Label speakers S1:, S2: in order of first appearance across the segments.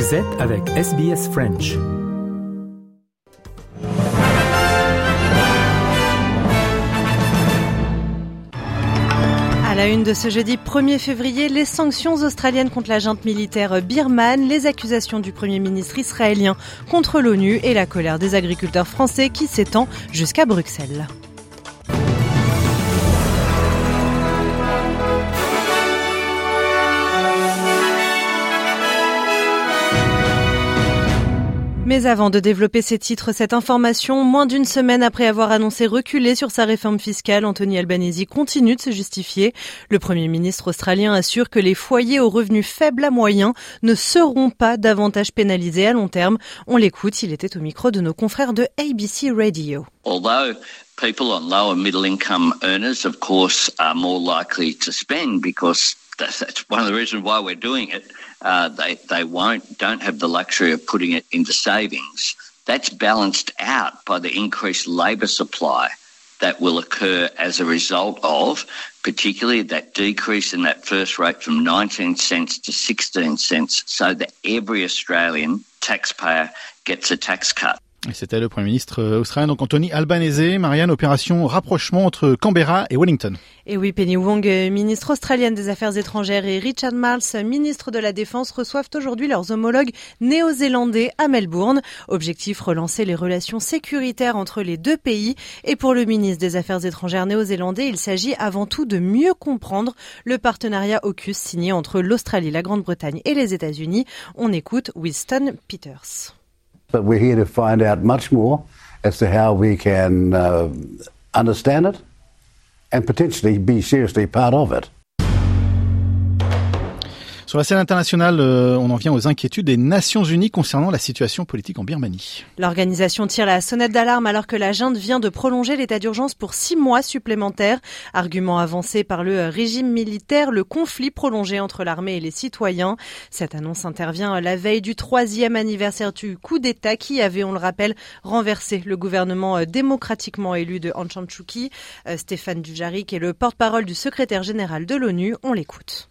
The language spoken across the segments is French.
S1: Vous êtes avec SBS French.
S2: À la une de ce jeudi 1er février, les sanctions australiennes contre la junte militaire birmane, les accusations du Premier ministre israélien contre l'ONU et la colère des agriculteurs français qui s'étend jusqu'à Bruxelles. Mais avant de développer ces titres, cette information, moins d'une semaine après avoir annoncé reculer sur sa réforme fiscale, Anthony Albanese continue de se justifier. Le Premier ministre australien assure que les foyers aux revenus faibles à moyens ne seront pas davantage pénalisés à long terme. On l'écoute, il était au micro de nos confrères de ABC Radio.
S3: Although people on middle income earners, of course, are more likely to spend because that's one of the reasons why we're doing it. Uh, they they won't don't have the luxury of putting it into savings. That's balanced out by the increased labour supply that will occur as a result of, particularly that decrease in that first rate from 19 cents to 16 cents, so that every Australian taxpayer gets a tax cut.
S4: Et c'était le Premier ministre euh, australien, donc Anthony Albanese. Marianne, opération rapprochement entre Canberra et Wellington.
S2: Et oui, Penny Wong, euh, ministre australienne des Affaires étrangères, et Richard Marles, ministre de la Défense, reçoivent aujourd'hui leurs homologues néo-zélandais à Melbourne. Objectif, relancer les relations sécuritaires entre les deux pays. Et pour le ministre des Affaires étrangères néo-zélandais, il s'agit avant tout de mieux comprendre le partenariat AUKUS signé entre l'Australie, la Grande-Bretagne et les États-Unis. On écoute Winston Peters.
S5: But we're here to find out much more as to how we can uh, understand it and potentially be seriously part of it.
S4: Sur la scène internationale, euh, on en vient aux inquiétudes des Nations Unies concernant la situation politique en Birmanie.
S2: L'organisation tire la sonnette d'alarme alors que la junte vient de prolonger l'état d'urgence pour six mois supplémentaires. Argument avancé par le régime militaire, le conflit prolongé entre l'armée et les citoyens. Cette annonce intervient la veille du troisième anniversaire du coup d'État qui avait, on le rappelle, renversé le gouvernement démocratiquement élu de. Euh, Stéphane Dujarric est le porte-parole du secrétaire général de l'ONU. On l'écoute.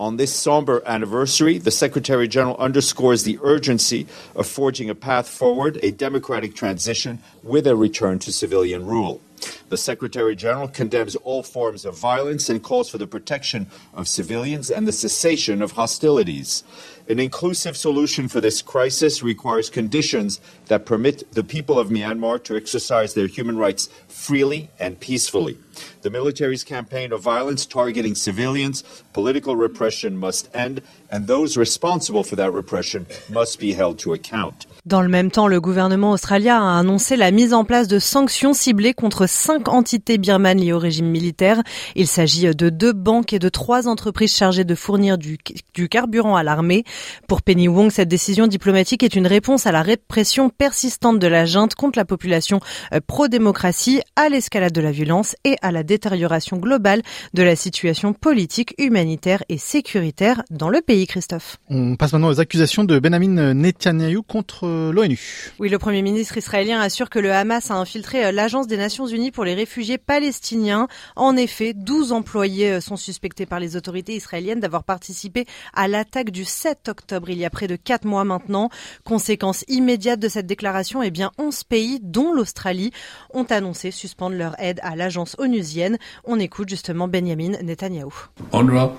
S6: On this somber anniversary, the Secretary General underscores the urgency of forging a path forward, a democratic transition with a return to civilian rule. The Secretary General condemns all forms of violence and calls for the protection of civilians and the cessation of hostilities. An inclusive solution for this crisis requires conditions that permit the people of Myanmar to exercise their human rights freely and peacefully. The military's campaign of violence targeting civilians, political repression must end, and those responsible for that repression must be held to account.
S2: Dans le même temps, le gouvernement australien a annoncé la mise en place de sanctions ciblées contre cinq entités birmanes liées au régime militaire. Il s'agit de deux banques et de trois entreprises chargées de fournir du, du carburant à l'armée. Pour Penny Wong, cette décision diplomatique est une réponse à la répression persistante de la junte contre la population euh, pro-démocratie, à l'escalade de la violence et à la détérioration globale de la situation politique, humanitaire et sécuritaire dans le pays, Christophe.
S4: On passe maintenant aux accusations de Benjamin Netanyahu contre l'ONU.
S2: Oui, le Premier ministre israélien assure que le Hamas a infiltré euh, l'Agence des Nations Unies pour les réfugiés palestiniens. En effet, 12 employés euh, sont suspectés par les autorités israéliennes d'avoir participé à l'attaque du 7 octobre, il y a près de 4 mois maintenant. Conséquence immédiate de cette déclaration, eh bien 11 pays, dont l'Australie, ont annoncé suspendre leur aide à l'agence onusienne. On écoute justement Benjamin Netanyahu.
S7: UNRWA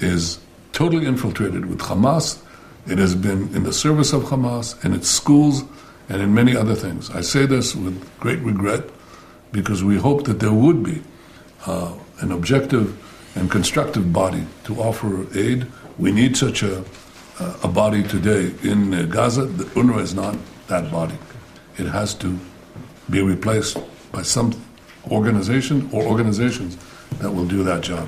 S7: is totally infiltrated with Hamas. It has been in the service of Hamas, in its schools, and in many other things. I say this with great regret because we hope that there would be uh, an objective and constructive body to offer aid. We need such a, a body today in uh, Gaza. The UNRWA is not that body. It has to be replaced by some organization or organizations that will do that job.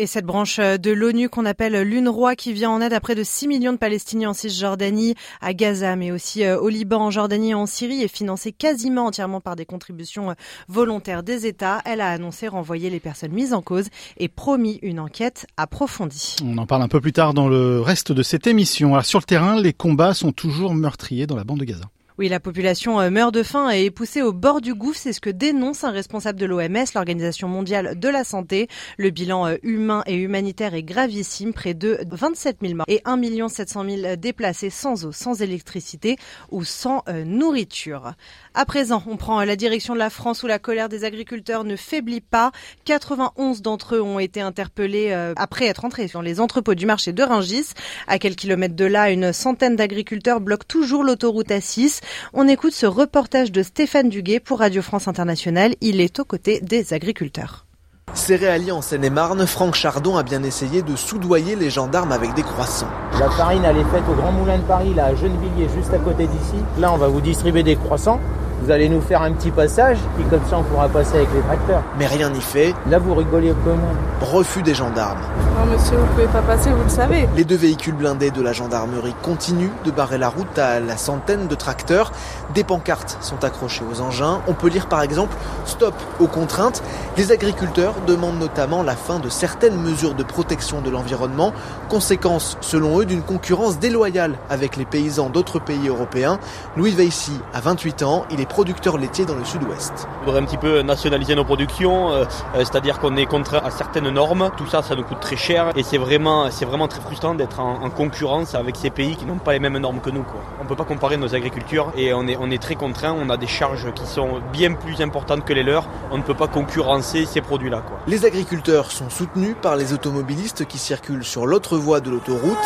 S2: Et cette branche de l'ONU qu'on appelle l'UNRWA qui vient en aide à près de 6 millions de Palestiniens en Cisjordanie, à Gaza, mais aussi euh, au Liban, en Jordanie et en Syrie est financée quasiment entièrement par des contributions euh, volontaires des États. Elle a annoncé renvoyer les personnes mises en cause et promis une enquête approfondie.
S4: On en parle un peu plus tard dans le reste de cette émission. Alors sur le terrain, les combats sont toujours meurtriers dans la bande de Gaza.
S2: Oui, la population euh, meurt de faim et est poussée au bord du gouffre. C'est ce que dénonce un responsable de l'OMS, l'Organisation mondiale de la santé. Le bilan euh, humain et humanitaire est gravissime. Près de 27 000 morts et 1 700 000 déplacés sans eau, sans électricité ou sans euh, nourriture. À présent, on prend la direction de la France où la colère des agriculteurs ne faiblit pas. 91 d'entre eux ont été interpellés après être entrés sur les entrepôts du marché de Ringis. À quelques kilomètres de là, une centaine d'agriculteurs bloquent toujours l'autoroute A6. On écoute ce reportage de Stéphane Duguet pour Radio France Internationale. Il est aux côtés des agriculteurs.
S8: Céréalier en Seine-et-Marne, Franck Chardon a bien essayé de soudoyer les gendarmes avec des croissants.
S9: La farine, elle est faite au Grand Moulin de Paris, là, à Gennevilliers, juste à côté d'ici. Là, on va vous distribuer des croissants. Vous allez nous faire un petit passage, puis comme ça on pourra passer avec les tracteurs.
S8: Mais rien n'y fait.
S9: Là vous rigolez comme
S8: Refus des gendarmes.
S10: Non monsieur, vous pouvez pas passer, vous le savez.
S8: Les deux véhicules blindés de la gendarmerie continuent de barrer la route à la centaine de tracteurs. Des pancartes sont accrochées aux engins. On peut lire par exemple Stop aux contraintes. Les agriculteurs demandent notamment la fin de certaines mesures de protection de l'environnement, conséquence selon eux d'une concurrence déloyale avec les paysans d'autres pays européens. Louis Veissy a 28 ans, il est producteurs laitiers dans le sud-ouest.
S11: On voudrait un petit peu nationaliser nos productions, euh, euh, c'est-à-dire qu'on est contraint à certaines normes. Tout ça, ça nous coûte très cher et c'est vraiment, c'est vraiment très frustrant d'être en, concurrence avec ces pays qui n'ont pas les mêmes normes que nous. Quoi. On ne peut pas comparer nos agricultures et on est, on est très contraint. On a des charges qui sont bien plus importantes que les leurs. On ne peut pas concurrencer ces produits-là.
S8: Les agriculteurs sont soutenus par les automobilistes qui circulent sur l'autre voie de l'autoroute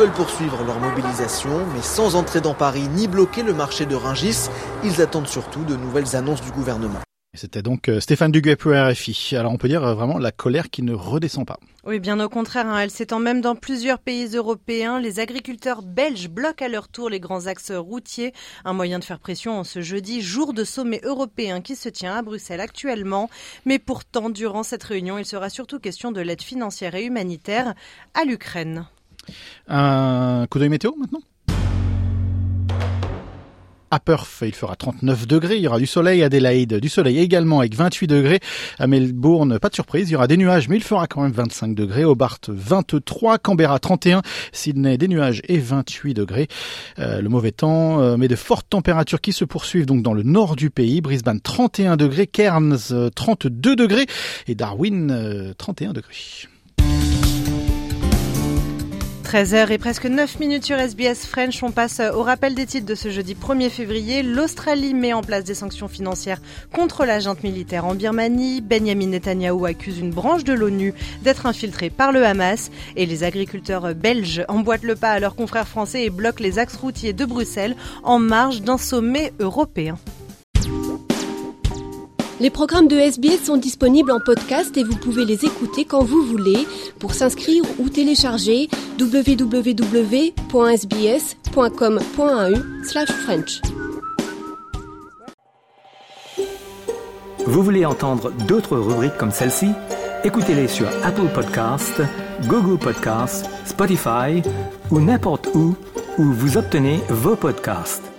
S8: veulent poursuivre leur mobilisation, mais sans entrer dans Paris ni bloquer le marché de Ringis. Ils attendent surtout de nouvelles annonces du gouvernement.
S4: C'était donc euh, Stéphane Duguay pour RFI. Alors on peut dire euh, vraiment la colère qui ne redescend pas.
S2: Oui, bien au contraire, hein, elle s'étend même dans plusieurs pays européens. Les agriculteurs belges bloquent à leur tour les grands axes routiers. Un moyen de faire pression en ce jeudi, jour de sommet européen qui se tient à Bruxelles actuellement. Mais pourtant, durant cette réunion, il sera surtout question de l'aide financière et humanitaire à l'Ukraine.
S4: Un coup d'œil météo maintenant? À Perth, il fera 39 degrés, il y aura du soleil à Adelaide, du soleil également avec 28 degrés. À Melbourne, pas de surprise, il y aura des nuages, mais il fera quand même 25 degrés. Hobart, 23, Canberra, 31, Sydney, des nuages et 28 degrés. Euh, le mauvais temps, euh, mais de fortes températures qui se poursuivent donc dans le nord du pays. Brisbane, 31 degrés, Cairns, 32 degrés et Darwin, 31 degrés.
S2: 13h et presque 9 minutes sur SBS French. On passe au rappel des titres de ce jeudi 1er février. L'Australie met en place des sanctions financières contre la junte militaire en Birmanie. Benjamin Netanyahu accuse une branche de l'ONU d'être infiltrée par le Hamas. Et les agriculteurs belges emboîtent le pas à leurs confrères français et bloquent les axes routiers de Bruxelles en marge d'un sommet européen.
S12: Les programmes de SBS sont disponibles en podcast et vous pouvez les écouter quand vous voulez. Pour s'inscrire ou télécharger, www.sbs.com.au/french.
S1: Vous voulez entendre d'autres rubriques comme celle-ci? Écoutez-les sur Apple Podcasts, Google Podcasts, Spotify ou n'importe où où vous obtenez vos podcasts.